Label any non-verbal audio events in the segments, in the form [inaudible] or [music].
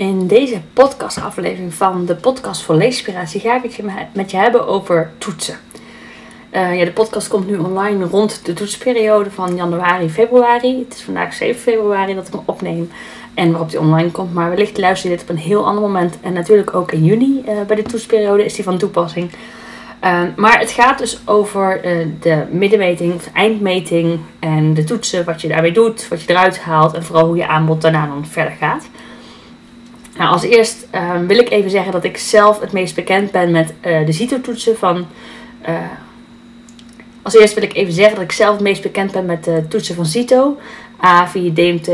In deze podcastaflevering van de podcast voor Leespiratie ga ik het met je hebben over toetsen. Uh, ja, de podcast komt nu online rond de toetsperiode van januari, februari. Het is vandaag 7 februari dat ik hem opneem en waarop die online komt. Maar wellicht luister je dit op een heel ander moment. En natuurlijk ook in juni uh, bij de toetsperiode is die van toepassing. Uh, maar het gaat dus over de middenmeting, of eindmeting en de toetsen, wat je daarbij doet, wat je eruit haalt en vooral hoe je aanbod daarna dan verder gaat. Nou, als eerst wil ik even zeggen dat ik zelf het meest bekend ben met de CITO-toetsen van. Uh, als eerst wil ik even zeggen dat ik zelf het meest bekend ben met de toetsen van CITO. AVI, DMT,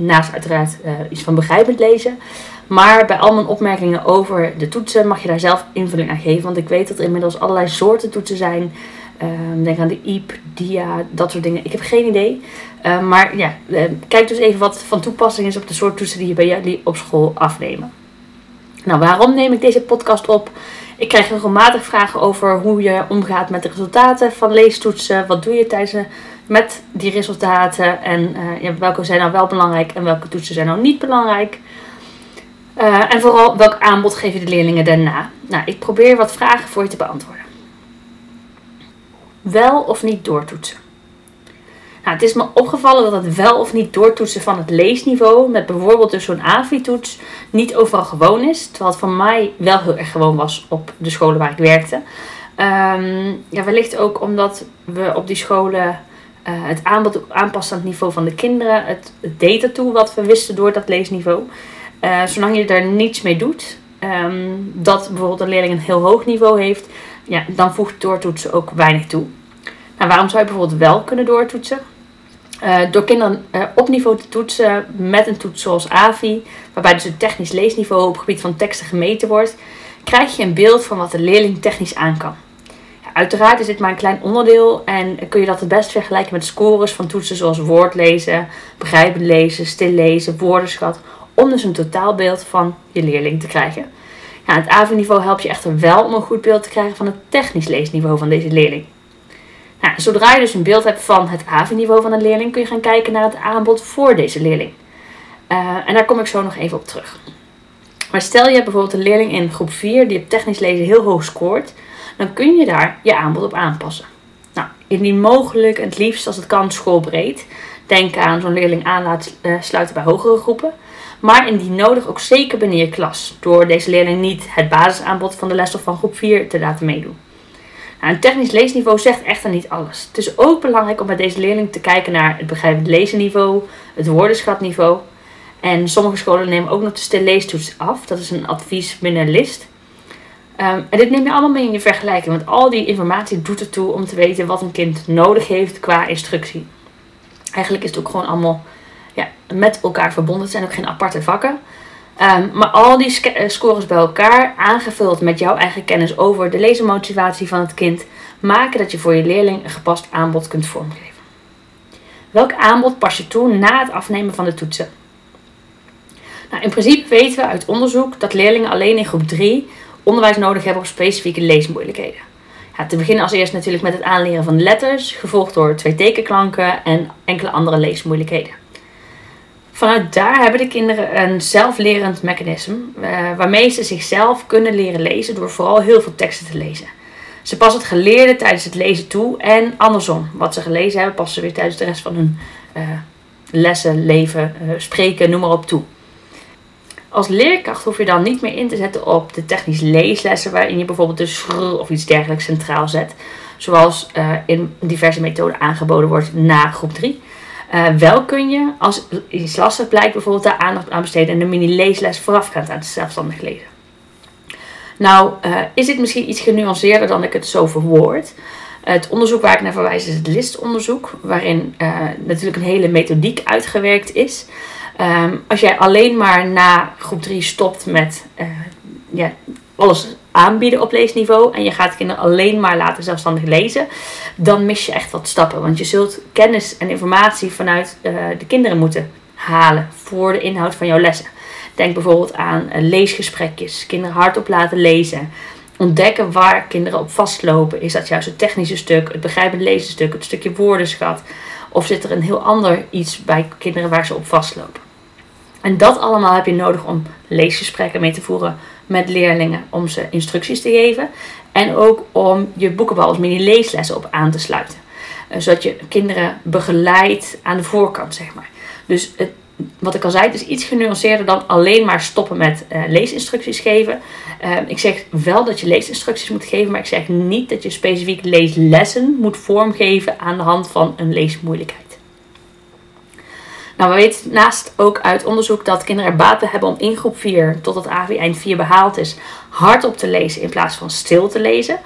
naast uiteraard iets van begrijpend lezen. Maar bij al mijn opmerkingen over de toetsen mag je daar zelf invulling aan geven. Want ik weet dat er inmiddels allerlei soorten toetsen zijn. Um, denk aan de IEP, DIA, dat soort dingen. Ik heb geen idee. Um, maar ja, uh, kijk dus even wat van toepassing is op de soort toetsen die je bij jullie op school afnemen. Nou, waarom neem ik deze podcast op? Ik krijg regelmatig vragen over hoe je omgaat met de resultaten van leestoetsen. Wat doe je tijdens met die resultaten? En uh, ja, welke zijn nou wel belangrijk en welke toetsen zijn nou niet belangrijk? Uh, en vooral welk aanbod geef je de leerlingen daarna? Nou, ik probeer wat vragen voor je te beantwoorden. Wel of niet doortoetsen? Nou, het is me opgevallen dat het wel of niet doortoetsen van het leesniveau, met bijvoorbeeld dus zo'n AVI-toets, niet overal gewoon is. Terwijl het voor mij wel heel erg gewoon was op de scholen waar ik werkte. Um, ja, wellicht ook omdat we op die scholen uh, het aanbod aanpassen aan het niveau van de kinderen. Het, het deed ertoe wat we wisten door dat leesniveau. Uh, zolang je daar niets mee doet, um, dat bijvoorbeeld een leerling een heel hoog niveau heeft, ja, dan voegt doortoetsen ook weinig toe. Nou, waarom zou je bijvoorbeeld wel kunnen doortoetsen? Uh, door kinderen uh, op niveau te toetsen met een toets zoals AVI, waarbij dus het technisch leesniveau op het gebied van teksten gemeten wordt, krijg je een beeld van wat de leerling technisch aan kan. Uiteraard is dit maar een klein onderdeel en kun je dat het best vergelijken met scores van toetsen zoals woordlezen, begrijpend lezen, stil lezen, woordenschat om dus een totaalbeeld van je leerling te krijgen. Ja, het AVI-niveau helpt je echter wel om een goed beeld te krijgen van het technisch leesniveau van deze leerling. Nou, zodra je dus een beeld hebt van het AVI-niveau van een leerling, kun je gaan kijken naar het aanbod voor deze leerling. Uh, en daar kom ik zo nog even op terug. Maar stel je bijvoorbeeld een leerling in groep 4 die op technisch lezen heel hoog scoort, dan kun je daar je aanbod op aanpassen. Nou, indien mogelijk het liefst als het kan schoolbreed. Denk aan zo'n leerling aan laten uh, sluiten bij hogere groepen maar indien nodig ook zeker binnen je klas, door deze leerling niet het basisaanbod van de lesstof van groep 4 te laten meedoen. Nou, een technisch leesniveau zegt echter niet alles. Het is ook belangrijk om bij deze leerling te kijken naar het begrijpend lezenniveau, het woordenschatniveau. En sommige scholen nemen ook nog de stil leestoets af. Dat is een advies binnen list. Um, en dit neem je allemaal mee in je vergelijking, want al die informatie doet ertoe om te weten wat een kind nodig heeft qua instructie. Eigenlijk is het ook gewoon allemaal ja, met elkaar verbonden. Het zijn ook geen aparte vakken. Um, maar al die eh, scores bij elkaar, aangevuld met jouw eigen kennis over de lezenmotivatie van het kind, maken dat je voor je leerling een gepast aanbod kunt vormgeven. Welk aanbod pas je toe na het afnemen van de toetsen? Nou, in principe weten we uit onderzoek dat leerlingen alleen in groep 3 onderwijs nodig hebben op specifieke leesmoeilijkheden. Ja, te beginnen als eerst natuurlijk met het aanleren van letters, gevolgd door twee tekenklanken en enkele andere leesmoeilijkheden. Vanuit daar hebben de kinderen een zelflerend mechanisme uh, waarmee ze zichzelf kunnen leren lezen door vooral heel veel teksten te lezen. Ze passen het geleerde tijdens het lezen toe en andersom. Wat ze gelezen hebben, passen ze weer tijdens de rest van hun uh, lessen, leven, uh, spreken, noem maar op toe. Als leerkracht hoef je dan niet meer in te zetten op de technisch leeslessen, waarin je bijvoorbeeld de schrul of iets dergelijks centraal zet. Zoals in diverse methoden aangeboden wordt na groep 3. Uh, wel kun je, als iets lastig blijkt, bijvoorbeeld daar aandacht aan besteden en de mini-leesles voorafgaand aan het zelfstandig lezen. Nou, uh, is dit misschien iets genuanceerder dan ik het zo verwoord. Het onderzoek waar ik naar verwijs is het listonderzoek, waarin uh, natuurlijk een hele methodiek uitgewerkt is. Um, als jij alleen maar na groep 3 stopt met ja, alles aanbieden op leesniveau en je gaat kinderen alleen maar laten zelfstandig lezen, dan mis je echt wat stappen. Want je zult kennis en informatie vanuit uh, de kinderen moeten halen voor de inhoud van jouw lessen. Denk bijvoorbeeld aan uh, leesgesprekjes, kinderen hardop laten lezen. Ontdekken waar kinderen op vastlopen. Is dat juist het technische stuk, het begrijpend lezen stuk, het stukje woordenschat? Of zit er een heel ander iets bij kinderen waar ze op vastlopen? En dat allemaal heb je nodig om leesgesprekken mee te voeren met leerlingen, om ze instructies te geven. En ook om je boekenbal als mini-leeslessen op aan te sluiten. Uh, zodat je kinderen begeleidt aan de voorkant, zeg maar. Dus het, wat ik al zei, het is iets genuanceerder dan alleen maar stoppen met uh, leesinstructies geven. Uh, ik zeg wel dat je leesinstructies moet geven, maar ik zeg niet dat je specifiek leeslessen moet vormgeven aan de hand van een leesmoeilijkheid. Nou, we weten naast ook uit onderzoek dat kinderen er baat bij hebben om in groep 4, totdat AVI eind 4 behaald is, hardop te lezen in plaats van stil te lezen.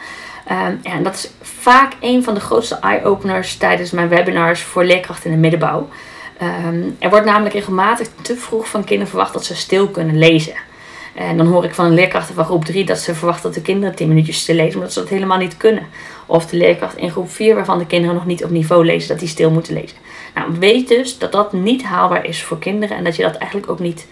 Um, en dat is vaak een van de grootste eye-openers tijdens mijn webinars voor leerkrachten in de middenbouw. Um, er wordt namelijk regelmatig te vroeg van kinderen verwacht dat ze stil kunnen lezen. En dan hoor ik van een leerkrachten van groep 3 dat ze verwachten dat de kinderen 10 minuutjes stil lezen, omdat ze dat helemaal niet kunnen. Of de leerkracht in groep 4 waarvan de kinderen nog niet op niveau lezen, dat die stil moeten lezen. Nou, weet dus dat dat niet haalbaar is voor kinderen en dat je dat eigenlijk ook niet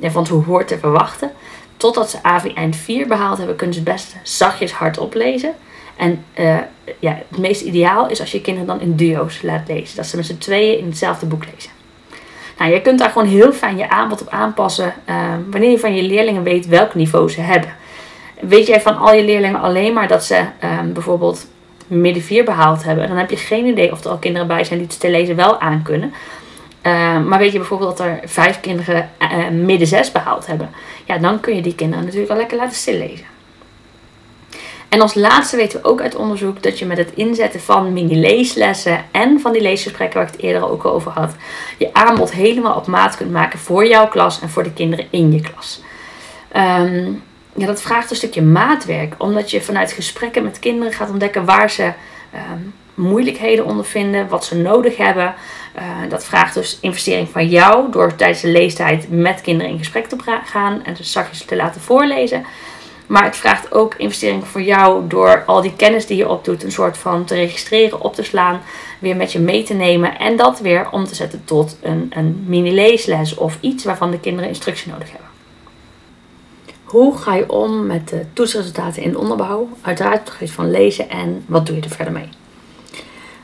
uh, van tevoren hoort te verwachten. Totdat ze AVI eind 4 behaald hebben, kunnen ze het best zachtjes hardop lezen. En uh, ja, het meest ideaal is als je kinderen dan in duo's laat lezen. Dat ze met z'n tweeën in hetzelfde boek lezen. Nou, je kunt daar gewoon heel fijn je aanbod op aanpassen uh, wanneer je van je leerlingen weet welk niveau ze hebben. Weet jij van al je leerlingen alleen maar dat ze uh, bijvoorbeeld midden 4 behaald hebben, dan heb je geen idee of er al kinderen bij zijn die het te lezen wel aankunnen. Uh, maar weet je bijvoorbeeld dat er vijf kinderen uh, midden 6 behaald hebben, ja, dan kun je die kinderen natuurlijk al lekker laten stillezen. En als laatste weten we ook uit onderzoek dat je met het inzetten van mini-leeslessen en van die leesgesprekken waar ik het eerder ook over had, je aanbod helemaal op maat kunt maken voor jouw klas en voor de kinderen in je klas. Um, ja, dat vraagt een stukje maatwerk, omdat je vanuit gesprekken met kinderen gaat ontdekken waar ze um, moeilijkheden ondervinden, wat ze nodig hebben. Uh, dat vraagt dus investering van jou door tijdens de leestijd met kinderen in gesprek te gaan en ze zachtjes te laten voorlezen. Maar het vraagt ook investering voor jou door al die kennis die je opdoet, een soort van te registreren, op te slaan, weer met je mee te nemen en dat weer om te zetten tot een, een mini-leesles of iets waarvan de kinderen instructie nodig hebben. Hoe ga je om met de toetsresultaten in de onderbouw? Uiteraard op het van lezen en wat doe je er verder mee?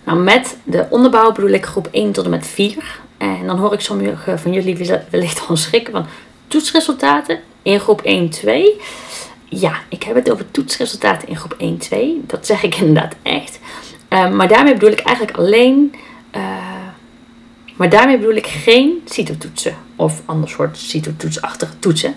Nou, met de onderbouw bedoel ik groep 1 tot en met 4. En dan hoor ik sommigen van jullie wellicht al schrikken van toetsresultaten in groep 1, 2. Ja, ik heb het over toetsresultaten in groep 1, 2. Dat zeg ik [laughs] inderdaad echt. Uh, maar daarmee bedoel ik eigenlijk alleen. Uh, maar daarmee bedoel ik geen CITO-toetsen of ander soort CITO-toetsachtige toetsen.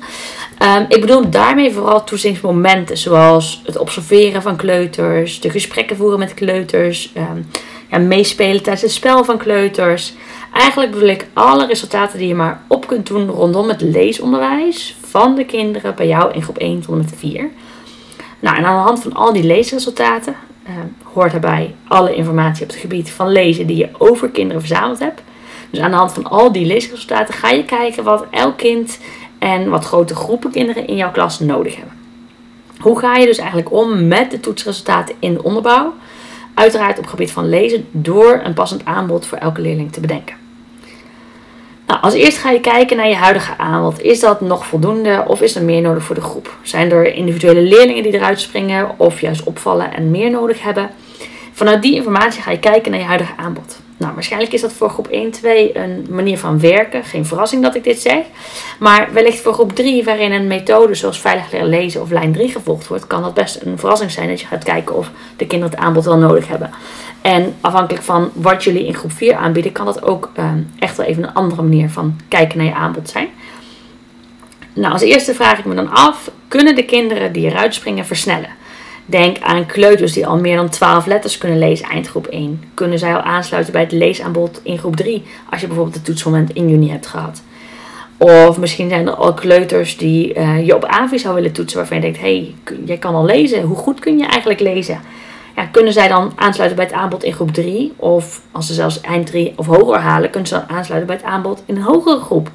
Um, ik bedoel daarmee vooral toetsingsmomenten zoals het observeren van kleuters, de gesprekken voeren met kleuters, um, ja, meespelen tijdens het spel van kleuters. Eigenlijk bedoel ik alle resultaten die je maar op kunt doen rondom het leesonderwijs van de kinderen bij jou in groep 1 tot en met 4. Nou, en aan de hand van al die leesresultaten uh, hoort daarbij alle informatie op het gebied van lezen die je over kinderen verzameld hebt. Dus aan de hand van al die leesresultaten ga je kijken wat elk kind en wat grote groepen kinderen in jouw klas nodig hebben. Hoe ga je dus eigenlijk om met de toetsresultaten in de onderbouw? Uiteraard op het gebied van lezen door een passend aanbod voor elke leerling te bedenken. Nou, als eerst ga je kijken naar je huidige aanbod. Is dat nog voldoende of is er meer nodig voor de groep? Zijn er individuele leerlingen die eruit springen of juist opvallen en meer nodig hebben? Vanuit die informatie ga je kijken naar je huidige aanbod. Nou, waarschijnlijk is dat voor groep 1, 2 een manier van werken. Geen verrassing dat ik dit zeg. Maar wellicht voor groep 3, waarin een methode zoals veilig leren lezen of lijn 3 gevolgd wordt, kan dat best een verrassing zijn dat je gaat kijken of de kinderen het aanbod wel nodig hebben. En afhankelijk van wat jullie in groep 4 aanbieden, kan dat ook uh, echt wel even een andere manier van kijken naar je aanbod zijn. Nou, als eerste vraag ik me dan af: kunnen de kinderen die eruit springen versnellen? Denk aan kleuters die al meer dan 12 letters kunnen lezen eindgroep 1. Kunnen zij al aansluiten bij het leesaanbod in groep 3 als je bijvoorbeeld het toetsmoment in juni hebt gehad? Of misschien zijn er al kleuters die uh, je op AVI zou willen toetsen waarvan je denkt, hé, hey, jij kan al lezen. Hoe goed kun je eigenlijk lezen? Ja, kunnen zij dan aansluiten bij het aanbod in groep 3? Of als ze zelfs eind 3 of hoger halen, kunnen ze dan aansluiten bij het aanbod in een hogere groep?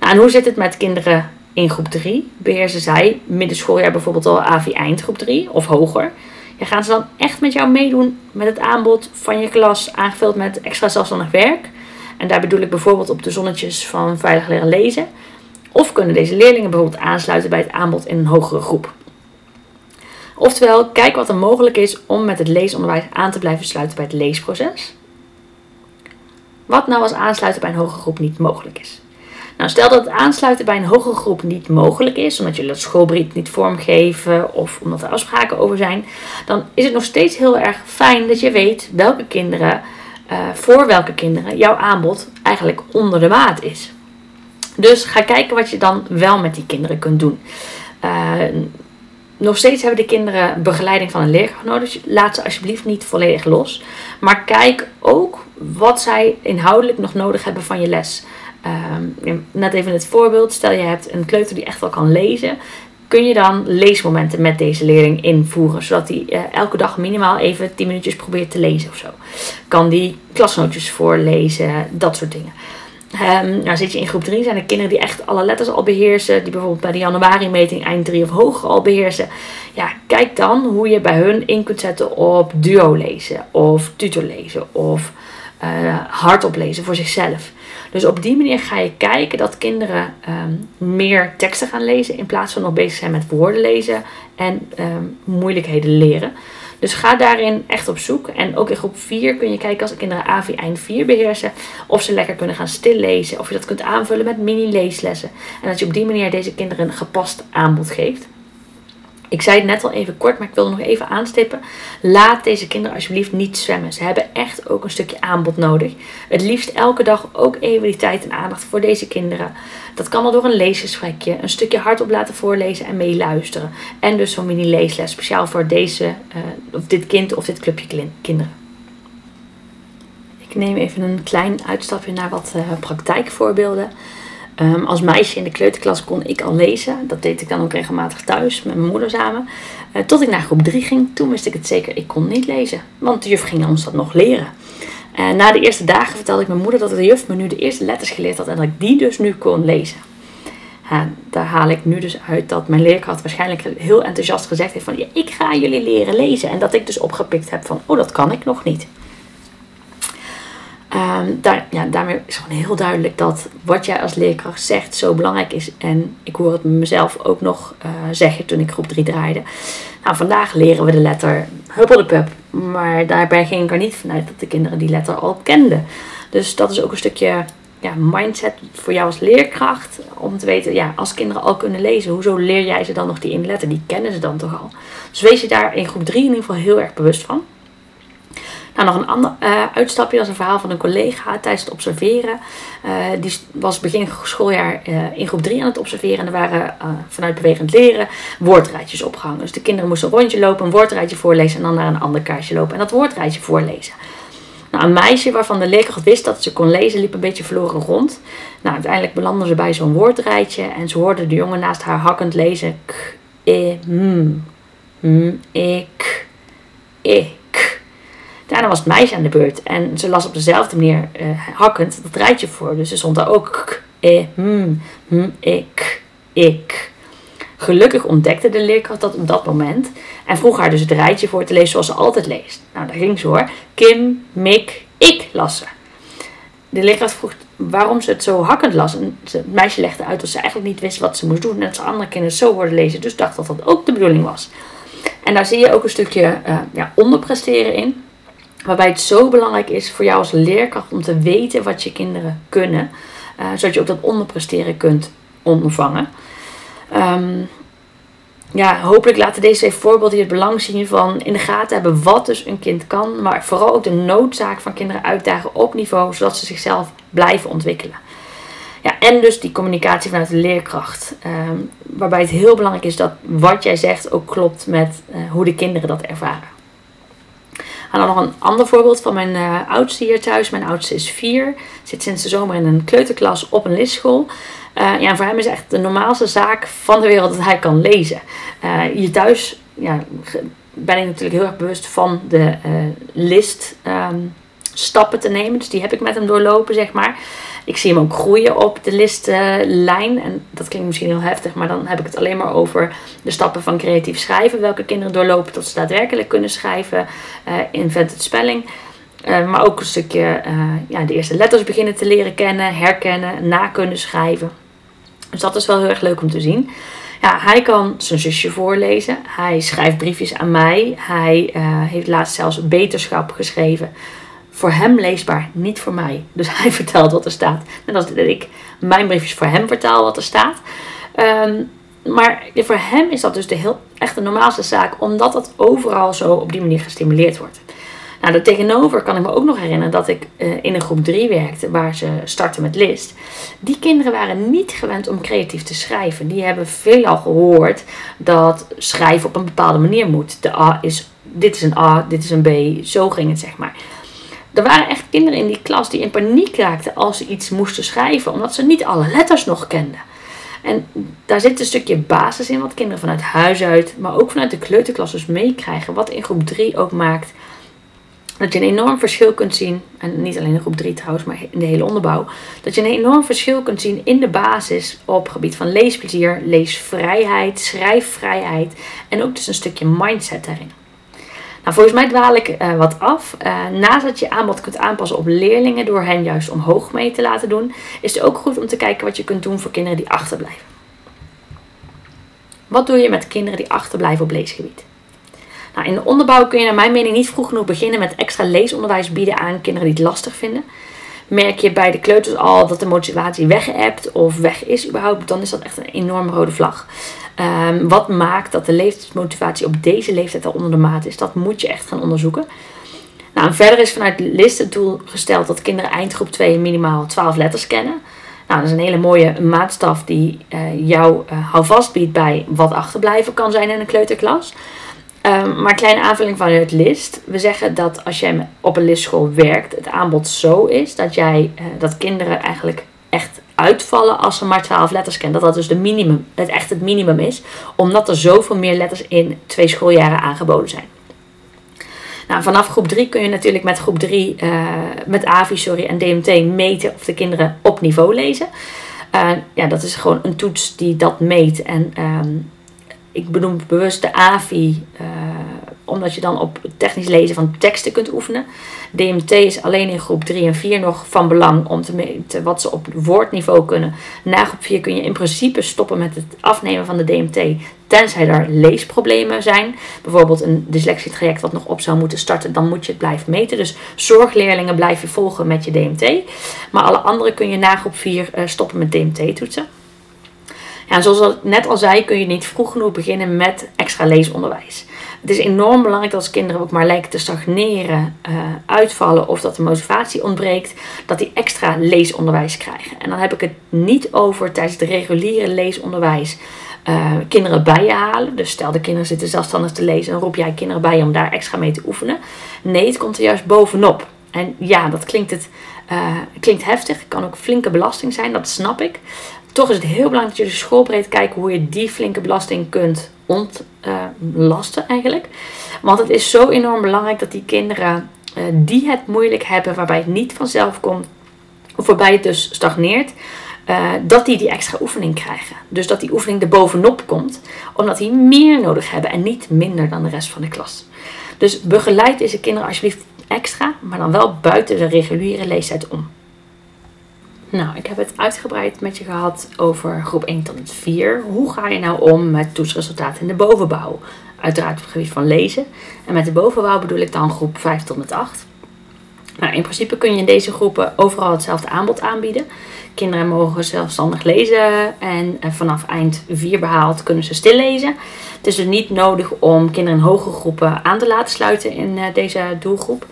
Nou, en hoe zit het met kinderen in groep 3 beheersen zij middenschooljaar bijvoorbeeld al AVI eindgroep 3 of hoger. Ja, gaan ze dan echt met jou meedoen met het aanbod van je klas aangevuld met extra zelfstandig werk? En daar bedoel ik bijvoorbeeld op de zonnetjes van veilig leren lezen. Of kunnen deze leerlingen bijvoorbeeld aansluiten bij het aanbod in een hogere groep? Oftewel, kijk wat er mogelijk is om met het leesonderwijs aan te blijven sluiten bij het leesproces. Wat nou als aansluiten bij een hogere groep niet mogelijk is? Nou, stel dat het aansluiten bij een hogere groep niet mogelijk is, omdat jullie dat schoolbrief niet vormgeven of omdat er afspraken over zijn, dan is het nog steeds heel erg fijn dat je weet welke kinderen, uh, voor welke kinderen jouw aanbod eigenlijk onder de maat is. Dus ga kijken wat je dan wel met die kinderen kunt doen. Uh, nog steeds hebben de kinderen begeleiding van een leerkracht nodig. Laat ze alsjeblieft niet volledig los. Maar kijk ook wat zij inhoudelijk nog nodig hebben van je les. Um, net even het voorbeeld. Stel je hebt een kleuter die echt wel kan lezen. Kun je dan leesmomenten met deze leerling invoeren. Zodat hij uh, elke dag minimaal even 10 minuutjes probeert te lezen of zo. Kan die klasnootjes voorlezen. Dat soort dingen. Um, nou zit je in groep 3, zijn er kinderen die echt alle letters al beheersen. Die bijvoorbeeld bij de januari-meting eind 3 of hoger al beheersen. Ja, kijk dan hoe je bij hun in kunt zetten op duo lezen. Of tutor lezen. Of uh, hardop lezen voor zichzelf. Dus op die manier ga je kijken dat kinderen um, meer teksten gaan lezen. In plaats van nog bezig zijn met woorden lezen en um, moeilijkheden leren. Dus ga daarin echt op zoek. En ook in groep 4 kun je kijken als de kinderen AVI eind 4 beheersen. Of ze lekker kunnen gaan stillezen. Of je dat kunt aanvullen met mini-leeslessen. En dat je op die manier deze kinderen een gepast aanbod geeft. Ik zei het net al even kort, maar ik wil nog even aanstippen. Laat deze kinderen alsjeblieft niet zwemmen. Ze hebben echt ook een stukje aanbod nodig. Het liefst elke dag ook even die tijd en aandacht voor deze kinderen. Dat kan al door een leesgesprekje, een stukje hardop laten voorlezen en meeluisteren. En dus zo'n mini-leesles, speciaal voor deze, uh, of dit kind of dit clubje kinderen. Ik neem even een klein uitstapje naar wat uh, praktijkvoorbeelden. Um, als meisje in de kleuterklas kon ik al lezen. Dat deed ik dan ook regelmatig thuis met mijn moeder samen. Uh, tot ik naar groep 3 ging. Toen wist ik het zeker, ik kon niet lezen. Want de juf ging ons dat nog leren. En uh, na de eerste dagen vertelde ik mijn moeder dat de juf me nu de eerste letters geleerd had. En dat ik die dus nu kon lezen. Uh, daar haal ik nu dus uit dat mijn leerkracht waarschijnlijk heel enthousiast gezegd heeft van... Ja, ik ga jullie leren lezen. En dat ik dus opgepikt heb van, oh dat kan ik nog niet. Um, daar, ja, daarmee is gewoon heel duidelijk dat wat jij als leerkracht zegt zo belangrijk is. En ik hoor het mezelf ook nog uh, zeggen toen ik groep 3 draaide. Nou, vandaag leren we de letter huppeldepup. Maar daarbij ging ik er niet vanuit dat de kinderen die letter al kenden. Dus dat is ook een stukje ja, mindset voor jou als leerkracht. Om te weten, ja, als kinderen al kunnen lezen, hoezo leer jij ze dan nog die ene? Die kennen ze dan toch al. Dus wees je daar in groep 3 in ieder geval heel erg bewust van. Nou, nog een ander uh, uitstapje. Is een verhaal van een collega tijdens het observeren. Uh, die was begin schooljaar uh, in groep 3 aan het observeren. En er waren vanuit bewegend leren woordrijtjes opgehangen. Dus de kinderen moesten een rondje lopen, een woordrijtje voorlezen en dan naar een ander kaartje lopen. En dat woordrijtje voorlezen. Nou, een meisje waarvan de leerkracht wist dat ze kon lezen, liep een beetje verloren rond. Nou, uiteindelijk belanden ze bij zo'n woordrijtje en ze hoorde de jongen naast haar hakkend lezen. K, e, m, m, ik, ik. Daarna was het meisje aan de beurt en ze las op dezelfde manier uh, hakkend dat rijtje voor. Dus ze stond daar ook k, e, hm, hm, ik, ik. Gelukkig ontdekte de leerkracht dat op dat moment en vroeg haar dus het rijtje voor te lezen zoals ze altijd leest. Nou, daar ging ze hoor. Kim, Mik, ik las ze. De leerkracht vroeg waarom ze het zo hakkend las. En het meisje legde uit dat ze eigenlijk niet wist wat ze moest doen. En dat ze andere kinderen zo hoorden lezen. Dus dacht dat dat ook de bedoeling was. En daar zie je ook een stukje uh, ja, onderpresteren in. Waarbij het zo belangrijk is voor jou als leerkracht om te weten wat je kinderen kunnen. Uh, zodat je ook dat onderpresteren kunt ondervangen. Um, ja, hopelijk laten deze twee voorbeelden het belang zien van in de gaten hebben wat dus een kind kan. Maar vooral ook de noodzaak van kinderen uitdagen op niveau, zodat ze zichzelf blijven ontwikkelen. Ja, en dus die communicatie vanuit de leerkracht. Um, waarbij het heel belangrijk is dat wat jij zegt ook klopt met uh, hoe de kinderen dat ervaren. En dan nog een ander voorbeeld van mijn uh, oudste hier thuis. Mijn oudste is vier. Zit sinds de zomer in een kleuterklas op een listschool. Uh, ja, voor hem is echt de normaalste zaak van de wereld dat hij kan lezen. Uh, hier thuis ja, ben ik natuurlijk heel erg bewust van de list um, stappen te nemen. Dus die heb ik met hem doorlopen, zeg maar. Ik zie hem ook groeien op de listlijn. en dat klinkt misschien heel heftig, maar dan heb ik het alleen maar over de stappen van creatief schrijven. Welke kinderen doorlopen tot ze daadwerkelijk kunnen schrijven. Uh, invented spelling. Uh, maar ook een stukje uh, ja, de eerste letters beginnen te leren kennen, herkennen, na kunnen schrijven. Dus dat is wel heel erg leuk om te zien. Ja, hij kan zijn zusje voorlezen. Hij schrijft briefjes aan mij. Hij heeft laatst zelfs beterschap geschreven voor hem leesbaar, niet voor mij. Dus hij [laughs] vertelt wat er staat. Net als ik mijn briefjes voor hem vertaal wat er staat. Ehm, maar voor hem is dat dus de heel, echt de normaalste zaak, omdat dat overal zo op die manier gestimuleerd wordt. Nou, daartegenover kan ik me ook nog herinneren dat ik uh, in een groep 3 werkte, waar ze starten met list. Die kinderen waren niet gewend om creatief te schrijven. Die hebben veelal gehoord dat schrijven op een bepaalde manier moet. De A is, dit is een A, dit is een B, zo ging het zeg maar. Er waren echt kinderen in die klas die in paniek raakten als ze iets moesten schrijven, omdat ze niet alle letters nog kenden. En daar zit een stukje basis in, wat kinderen vanuit huis uit, maar ook vanuit de kleuterklas dus meekrijgen. Wat in groep 3 ook maakt dat je een enorm verschil kunt zien, en niet alleen in groep 3 trouwens, maar in de hele onderbouw, dat je een enorm verschil kunt zien in de basis op gebied van leesplezier, leesvrijheid, schrijfvrijheid en ook dus een stukje mindset daarin. Nou, volgens mij dwaal ik uh, wat af. Uh, naast dat je aanbod kunt aanpassen op leerlingen door hen juist omhoog mee te laten doen, is het ook goed om te kijken wat je kunt doen voor kinderen die achterblijven. Wat doe je met kinderen die achterblijven op leesgebied? Nou, in de onderbouw kun je naar mijn mening niet vroeg genoeg beginnen met extra leesonderwijs bieden aan kinderen die het lastig vinden. Merk je bij de kleuters al dat de motivatie weg hebt of weg is überhaupt, dan is dat echt een enorme rode vlag. Um, wat maakt dat de leeftijdsmotivatie op deze leeftijd al onder de maat is, dat moet je echt gaan onderzoeken. Nou, verder is vanuit list het doel gesteld dat kinderen eindgroep 2 minimaal 12 letters kennen. Nou, dat is een hele mooie maatstaf die uh, jou uh, houvast biedt bij wat achterblijven kan zijn in een kleuterklas. Um, maar kleine aanvulling van het list. We zeggen dat als jij op een listschool werkt, het aanbod zo is dat, jij, uh, dat kinderen eigenlijk echt uitvallen als ze maar 12 letters kennen. Dat dat dus de minimum, het echt het minimum is. Omdat er zoveel meer letters in twee schooljaren aangeboden zijn. Nou, vanaf groep 3 kun je natuurlijk met groep 3, uh, eh, met AVI sorry, en DMT meten of de kinderen op niveau lezen. Uh, ja, dat is gewoon een toets die dat meet. En uh, ik benoem bewust de AVI, uh, omdat je dan op technisch lezen van teksten kunt oefenen. DMT is alleen in groep 3 en 4 nog van belang om te meten wat ze op woordniveau kunnen. Na groep 4 kun je in principe stoppen met het afnemen van de DMT, tenzij er leesproblemen zijn. Bijvoorbeeld een dyslexietraject wat nog op zou moeten starten, dan moet je het blijven meten. Dus zorgleerlingen blijf je volgen met je DMT. Maar alle anderen kun je na groep 4 uh, stoppen met DMT-toetsen. Ja, zoals ik net al zei, kun je niet vroeg genoeg beginnen met extra leesonderwijs. Het is enorm belangrijk dat als kinderen ook maar lijken te stagneren, uh, uitvallen of dat de motivatie ontbreekt, dat die extra leesonderwijs krijgen. En dan heb ik het niet over tijdens het reguliere leesonderwijs uh, kinderen bij je halen. Dus stel de kinderen zitten zelfstandig te lezen en roep jij kinderen bij om daar extra mee te oefenen. Nee, het komt er juist bovenop. En ja, dat klinkt, het, uh, klinkt heftig. Kan ook flinke belasting zijn, dat snap ik. Toch is het heel belangrijk dat je dus schoolbreed kijkt hoe je die flinke belasting kunt ontlasten eigenlijk. Want het is zo enorm belangrijk dat die kinderen uh, die het moeilijk hebben, waarbij het niet vanzelf komt, of waarbij het dus stagneert, uh, dat die die extra oefening krijgen. Dus dat die oefening er bovenop komt, omdat die meer nodig hebben en niet minder dan de rest van de klas. Dus begeleid deze kinderen alsjeblieft extra, maar dan wel buiten de reguliere leeftijd om. Nou, ik heb het uitgebreid met je gehad over groep 1 tot 4. Hoe ga je nou om met toetsresultaten in de bovenbouw? Uiteraard op het gebied van lezen. En met de bovenbouw bedoel ik dan groep 5 tot met 8. Nou, in principe kun je in deze groepen overal hetzelfde aanbod aanbieden. Kinderen mogen zelfstandig lezen en vanaf eind 4 behaald kunnen ze stil lezen. Het is dus niet nodig om kinderen in hoge groepen aan te laten sluiten in eh, deze doelgroep.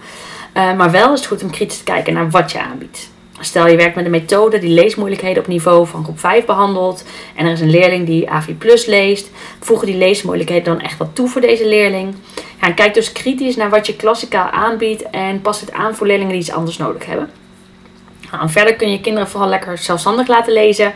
Uh, maar wel is het goed om kritisch te kijken naar wat je aanbiedt. Stel je werkt met een methode die leesmoeilijkheden op niveau van groep 5 behandelt. En er is een leerling die Plus leest. Voegen die leesmoeilijkheden dan echt wat toe voor deze leerling? Ja, kijk dus kritisch naar wat je klassikaal aanbiedt. En pas het aan voor leerlingen die iets anders nodig hebben. Nou, verder kun je kinderen vooral lekker zelfstandig laten lezen.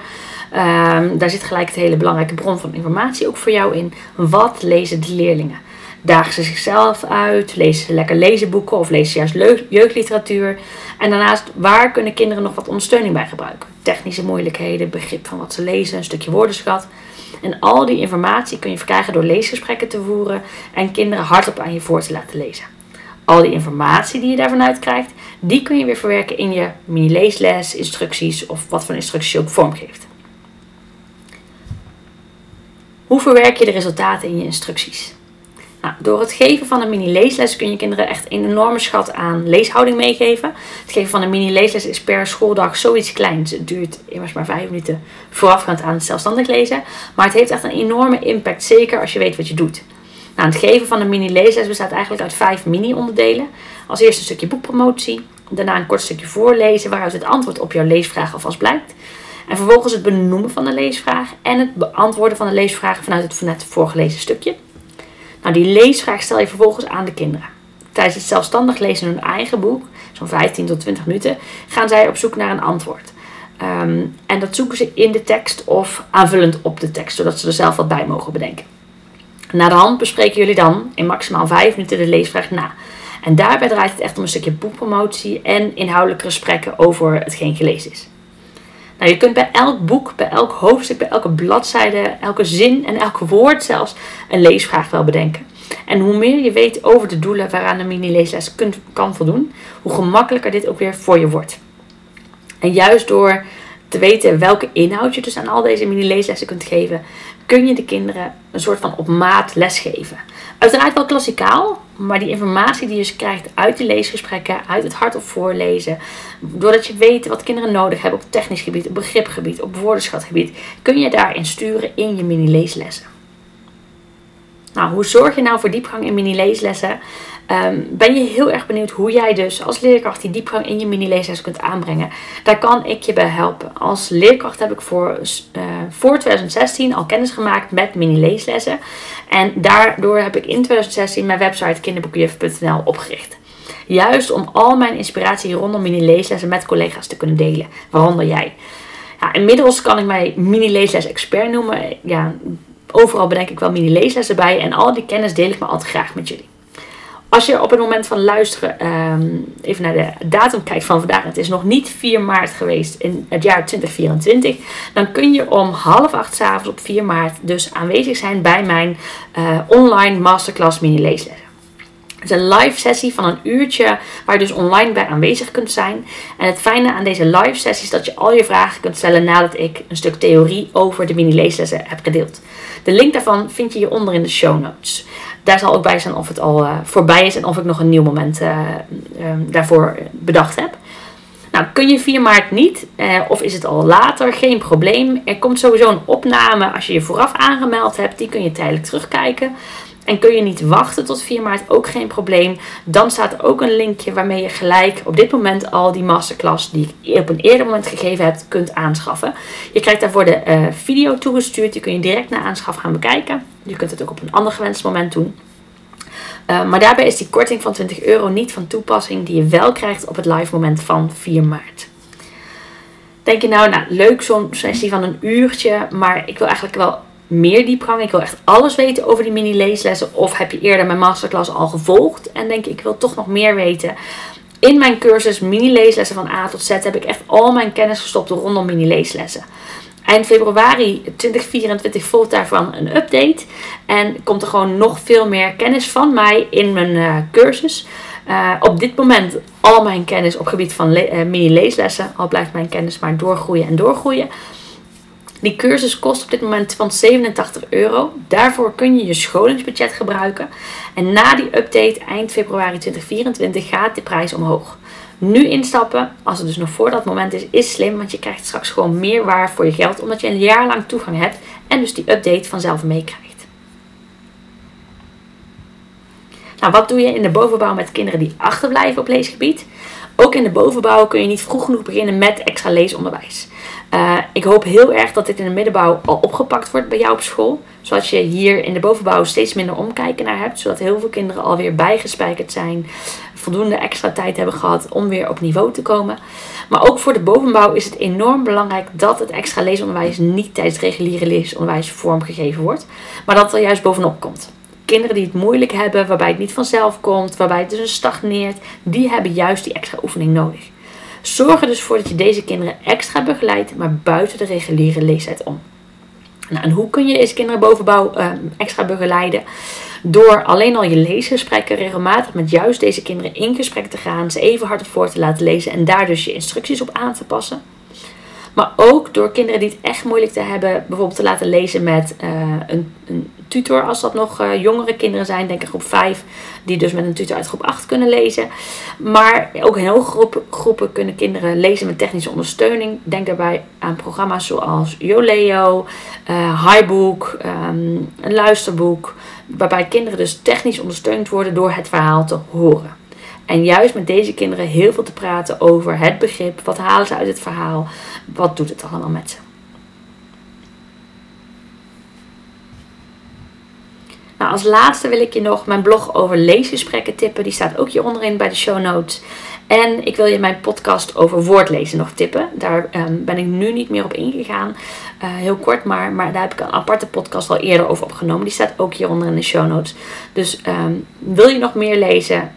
Um, daar zit gelijk het hele belangrijke bron van informatie ook voor jou in. Wat lezen de leerlingen? Dagen ze zichzelf uit? Lezen ze lekker lezenboeken of lezen ze juist jeugdliteratuur? En daarnaast, waar kunnen kinderen nog wat ondersteuning bij gebruiken? Technische moeilijkheden, begrip van wat ze lezen, een stukje woordenschat. En al die informatie kun je verkrijgen door leesgesprekken te voeren en kinderen hardop aan je voor te laten lezen. Al die informatie die je daarvan uitkrijgt, die kun je weer verwerken in je mini-leesles, instructies of wat voor instructies je ook vormgeeft. Hoe verwerk je de resultaten in je instructies? Nou, door het geven van een mini-leesles kun je kinderen echt een enorme schat aan leeshouding meegeven. Het geven van een mini-leesles is per schooldag zoiets kleins. Het duurt immers maar vijf minuten voorafgaand aan het zelfstandig lezen. Maar het heeft echt een enorme impact, zeker als je weet wat je doet. Nou, het geven van een mini-leesles bestaat eigenlijk uit vijf mini-onderdelen. Als eerste een stukje boekpromotie, daarna een kort stukje voorlezen waaruit het antwoord op jouw leesvraag alvast blijkt. En vervolgens het benoemen van de leesvraag en het beantwoorden van de leesvragen vanuit het net voorgelezen stukje. Nou, die leesvraag stel je vervolgens aan de kinderen. Tijdens het zelfstandig lezen hun eigen boek, zo'n 15 tot 20 minuten, gaan zij op zoek naar een antwoord. Ehm, en dat zoeken ze in de tekst of aanvullend op de tekst, zodat ze er zelf wat bij mogen bedenken. Na de hand bespreken jullie dan in maximaal 5 minuten de leesvraag na. En daarbij draait het echt om een stukje boekpromotie en inhoudelijke gesprekken over hetgeen gelezen is. Nou, je kunt bij elk boek, bij elk hoofdstuk, bij elke bladzijde, elke zin en elk woord zelfs een leesvraag wel bedenken. En hoe meer je weet over de doelen waaraan een mini-leesles kan voldoen, hoe gemakkelijker dit ook weer voor je wordt. En juist door te weten welke inhoud je dus aan al deze mini-leeslessen kunt geven, kun je de kinderen een soort van op maat lesgeven. Uiteraard wel klassikaal, maar die informatie die je dus krijgt uit de leesgesprekken, uit het hardop voorlezen, doordat je weet wat kinderen nodig hebben op technisch gebied, op begripgebied, op woordenschatgebied, kun je daarin sturen in je mini-leeslessen. Nou, hoe zorg je nou voor diepgang in mini-leeslessen? Um, ben je heel erg benieuwd hoe jij dus als leerkracht die diepgang in je mini-leesles kunt aanbrengen? Daar kan ik je bij helpen. Als leerkracht heb ik voor, uh, voor 2016 al kennis gemaakt met mini-leeslessen. En daardoor heb ik in 2016 mijn website kinderboekenjuf.nl opgericht. Juist om al mijn inspiratie rondom mini-leeslessen met collega's te kunnen delen, waaronder jij. Ja, inmiddels kan ik mij mini-leesles-expert noemen. Ja, overal bedenk ik wel mini-leeslessen bij en al die kennis deel ik me altijd graag met jullie. Als je op het moment van luisteren ehm, even naar de datum kijkt van vandaag, het is nog niet 4 maart geweest in het jaar 2024, dan kun je om half acht s avonds op 4 maart dus aanwezig zijn bij mijn uh, online masterclass mini leeslessen. Het is een live sessie van een uurtje waar je dus online bij aanwezig kunt zijn. En het fijne aan deze live sessie is dat je al je vragen kunt stellen nadat ik een stuk theorie over de mini leeslessen heb gedeeld. De link daarvan vind je hieronder in de show notes. Daar zal ook bij zijn of het al uh, voorbij is en of ik nog een nieuw moment uh, um, daarvoor bedacht heb. Nou, kun je 4 maart niet, uh, of is het al later, geen probleem. Er komt sowieso een opname als je je vooraf aangemeld hebt. Die kun je tijdelijk terugkijken. En kun je niet wachten tot 4 maart, ook geen probleem. Dan staat er ook een linkje waarmee je gelijk op dit moment al die masterclass die ik op een eerder moment gegeven heb, kunt aanschaffen. Je krijgt daarvoor de uh, video toegestuurd. Die kun je direct na aanschaf gaan bekijken. Je kunt het ook op een ander gewenst moment doen. Uh, maar daarbij is die korting van 20 euro niet van toepassing die je wel krijgt op het live moment van 4 maart. Denk je nou, nou leuk zo'n sessie van een uurtje, maar ik wil eigenlijk wel meer diepgang. Ik wil echt alles weten over die mini leeslessen. Of heb je eerder mijn masterclass al gevolgd en denk ik wil toch nog meer weten. In mijn cursus mini leeslessen van A tot Z heb ik echt al mijn kennis gestopt rondom mini leeslessen. Eind februari 2024 volgt daarvan een update. En komt er gewoon nog veel meer kennis van mij in mijn uh, cursus. Uh, op dit moment al mijn kennis op gebied van uh, mini-leeslessen. Al blijft mijn kennis maar doorgroeien en doorgroeien. Die cursus kost op dit moment van 87 euro. Daarvoor kun je je scholingsbudget gebruiken. En na die update eind februari 2024 gaat de prijs omhoog. Nu instappen, als het dus nog voor dat moment is, is slim. Want je krijgt straks gewoon meer waar voor je geld. Omdat je een jaar lang toegang hebt. En dus die update vanzelf meekrijgt. Nou, wat doe je in de bovenbouw met kinderen die achterblijven op leesgebied? Ook in de bovenbouw kun je niet vroeg genoeg beginnen met extra leesonderwijs. Uh, ik hoop heel erg dat dit in de middenbouw al opgepakt wordt bij jou op school. Zodat je hier in de bovenbouw steeds minder omkijken naar hebt. Zodat heel veel kinderen alweer bijgespijkerd zijn. Voldoende extra tijd hebben gehad om weer op niveau te komen. Maar ook voor de bovenbouw is het enorm belangrijk dat het extra leesonderwijs niet tijdens reguliere leesonderwijs vormgegeven wordt. Maar dat er juist bovenop komt. Kinderen die het moeilijk hebben, waarbij het niet vanzelf komt, waarbij het dus stagneert, die hebben juist die extra oefening nodig. Zorg er dus voor dat je deze kinderen extra begeleidt, maar buiten de reguliere leeftijd om. Nou, en hoe kun je deze kinderen bovenbouw uh, extra begeleiden? Door alleen al je leesgesprekken regelmatig met juist deze kinderen in gesprek te gaan, ze even hard voor te laten lezen en daar dus je instructies op aan te passen. Maar ook door kinderen die het echt moeilijk te hebben, bijvoorbeeld te laten lezen met uh, een, een tutor als dat nog uh, jongere kinderen zijn, denk ik groep 5, die dus met een tutor uit groep 8 kunnen lezen. Maar ook in hoge groepen kunnen kinderen lezen met technische ondersteuning. Denk daarbij aan programma's zoals YoLeo, uh, Highbook, um, een luisterboek, waarbij kinderen dus technisch ondersteund worden door het verhaal te horen. En juist met deze kinderen heel veel te praten over het begrip, wat halen ze uit het verhaal, wat doet het allemaal met ze. Nou, als laatste wil ik je nog mijn blog over leesgesprekken tippen. Die staat ook hier onderin bij de show notes. En ik wil je mijn podcast over woordlezen nog tippen. Daar um, ben ik nu niet meer op ingegaan. Uh, heel kort maar. Maar daar heb ik een aparte podcast al eerder over opgenomen. Die staat ook hieronder in de show notes. Dus um, wil je nog meer lezen?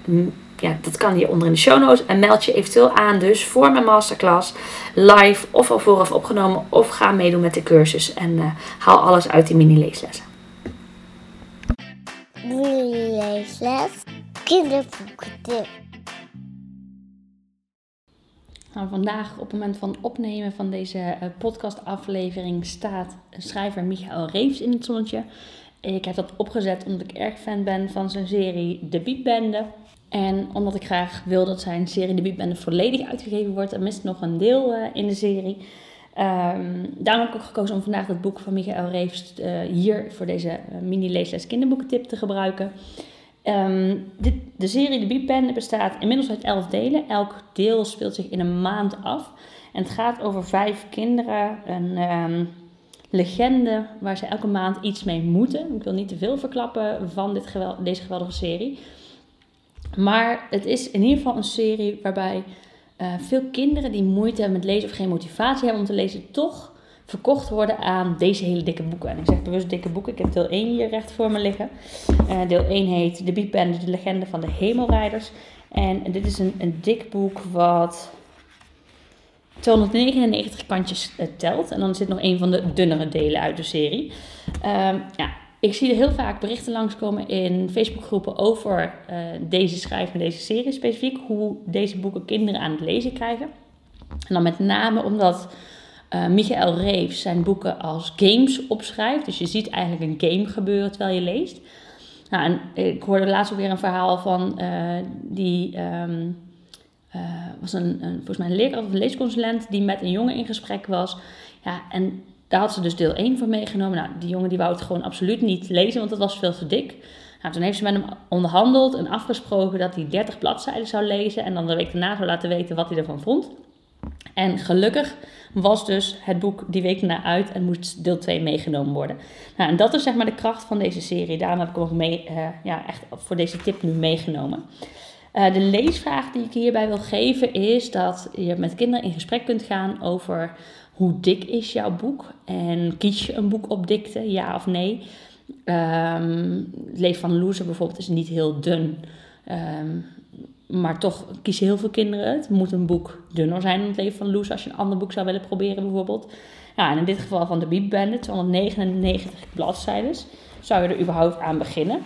Ja, dat kan hieronder in de show notes. En meld je eventueel aan dus voor mijn masterclass. Live of al vooraf opgenomen. Of ga meedoen met de cursus. En uh, haal alles uit die mini leeslessen. Leesles. Kinderboekentip. Nou, vandaag op het moment van opnemen van deze uh, podcastaflevering staat schrijver Michael Reeves in het zonnetje. Ik heb dat opgezet omdat ik erg fan ben van zijn serie De Beatbende. En omdat ik graag wil dat zijn serie De Beatbende volledig uitgegeven wordt. Er mist nog een deel uh, in de serie. Um, daarom heb ik ook gekozen om vandaag het boek van Michael Reeves uh, hier voor deze mini-leesles kinderboekentip te gebruiken. Um, dit, de serie De Biepen bestaat inmiddels uit elf delen. Elk deel speelt zich in een maand af. En het gaat over vijf kinderen, een um, legende waar ze elke maand iets mee moeten. Ik wil niet te veel verklappen van dit geweld, deze geweldige serie. Maar het is in ieder geval een serie waarbij uh, veel kinderen die moeite hebben met lezen of geen motivatie hebben om te lezen, toch verkocht worden aan deze hele dikke boeken. En ik zeg bewust dikke boeken. Ik heb deel 1 hier recht voor me liggen. Uh, deel 1 heet De Big de legende van de hemelrijders. En dit is een, een dik boek wat 299 kantjes uh, telt. En dan zit nog een van de dunnere delen uit de serie. Um, ja, ik zie er heel vaak berichten langskomen in Facebookgroepen over uh, deze schrijver, deze serie specifiek. Hoe deze boeken kinderen aan het lezen krijgen. En dan met name omdat uh, Michael Reeves zijn boeken als games opschrijft. Dus je ziet eigenlijk een game gebeuren terwijl je leest. Nou, en ik hoorde laatst ook weer een verhaal van uh, die uh, was een, een, volgens mij een leerkracht of een leesconsulent die met een jongen in gesprek was. Ja, en daar had ze dus deel 1 van meegenomen. Nou, die jongen die wou het gewoon absoluut niet lezen, want het was veel te dik. Nou, toen heeft ze met hem onderhandeld en afgesproken dat hij 30 bladzijden zou lezen en dan de week daarna zou laten weten wat hij ervan vond. En gelukkig was dus het boek die week na uit en moest deel 2 meegenomen worden. Nou, en dat is zeg maar de kracht van deze serie. Daarom heb ik hem ook mee, uh, ja, echt voor deze tip nu meegenomen. Uh, de leesvraag die ik hierbij wil geven is dat je met kinderen in gesprek kunt gaan over hoe dik is jouw boek en kies je een boek op dikte, ja of nee. Um, het leven van Loser bijvoorbeeld is niet heel dun. Um, maar toch kiezen heel veel kinderen het. Moet een boek dunner zijn dan het leven van Loes als je een ander boek zou willen proberen bijvoorbeeld. Ja, en in dit geval van de Biebbende, 299 bladzijden, zou je er überhaupt aan beginnen.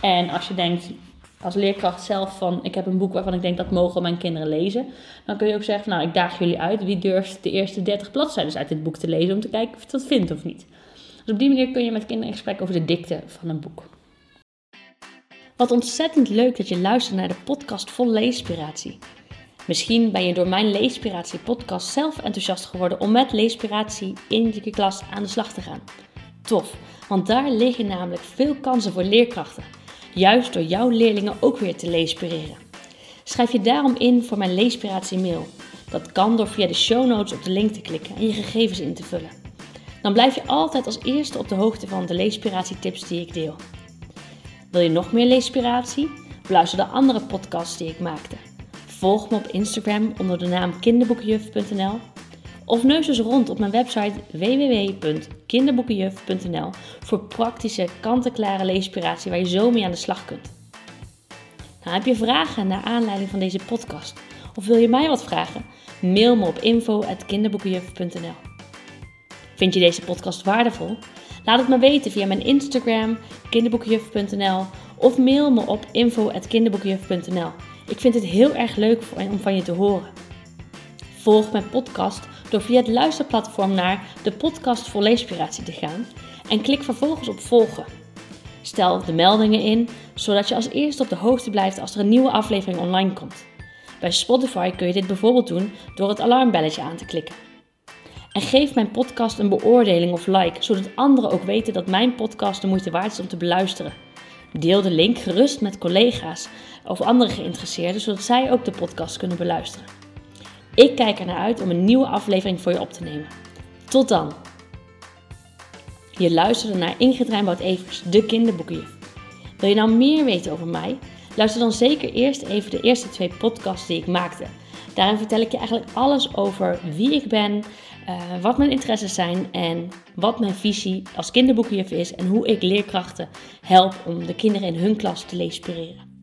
En als je denkt als leerkracht zelf van ik heb een boek waarvan ik denk dat mogen mijn kinderen lezen, dan kun je ook zeggen, nou ik daag jullie uit, wie durft de eerste 30 bladzijden uit dit boek te lezen om te kijken of je dat vindt of niet. Dus op die manier kun je met kinderen in gesprek over de dikte van een boek. Wat ontzettend leuk dat je luistert naar de podcast vol leespiratie. Misschien ben je door mijn Leespiratie podcast zelf enthousiast geworden om met leespiratie in je klas aan de slag te gaan. Tof, want daar liggen namelijk veel kansen voor leerkrachten. Juist door jouw leerlingen ook weer te leespireren. Schrijf je daarom in voor mijn Leespiratie mail. Dat kan door via de show notes op de link te klikken en je gegevens in te vullen. Dan blijf je altijd als eerste op de hoogte van de leespiratie tips die ik deel. Wil je nog meer leespiratie? Beluister de andere podcasts die ik maakte. Volg me op Instagram onder de naam kinderboekenjuf.nl of neus eens rond op mijn website www.kinderboekenjuf.nl voor praktische, kant-en-klare leespiratie waar je zo mee aan de slag kunt. Nou, heb je vragen naar aanleiding van deze podcast? Of wil je mij wat vragen? Mail me op info.kinderboekenjuf.nl Vind je deze podcast waardevol? Laat het me weten via mijn Instagram, kinderboekjuf.nl of mail me op info.kinderboekjuf.nl. Ik vind het heel erg leuk om van je te horen. Volg mijn podcast door via het luisterplatform naar de podcast voor leespiratie te gaan en klik vervolgens op volgen. Stel de meldingen in, zodat je als eerste op de hoogte blijft als er een nieuwe aflevering online komt. Bij Spotify kun je dit bijvoorbeeld doen door het alarmbelletje aan te klikken. En geef mijn podcast een beoordeling of like, zodat anderen ook weten dat mijn podcast de moeite waard is om te beluisteren. Deel de link gerust met collega's of andere geïnteresseerden, zodat zij ook de podcast kunnen beluisteren. Ik kijk er naar uit om een nieuwe aflevering voor je op te nemen. Tot dan! Je luisterde naar Ingrid Rijnboud Evers, de kinderboekenjuf. Wil je nou meer weten over mij? Luister dan zeker eerst even de eerste twee podcasts die ik maakte. Daarin vertel ik je eigenlijk alles over wie ik ben, uh, wat mijn interesses zijn en wat mijn visie als kinderboekenjuf is en hoe ik leerkrachten help om de kinderen in hun klas te leespireren.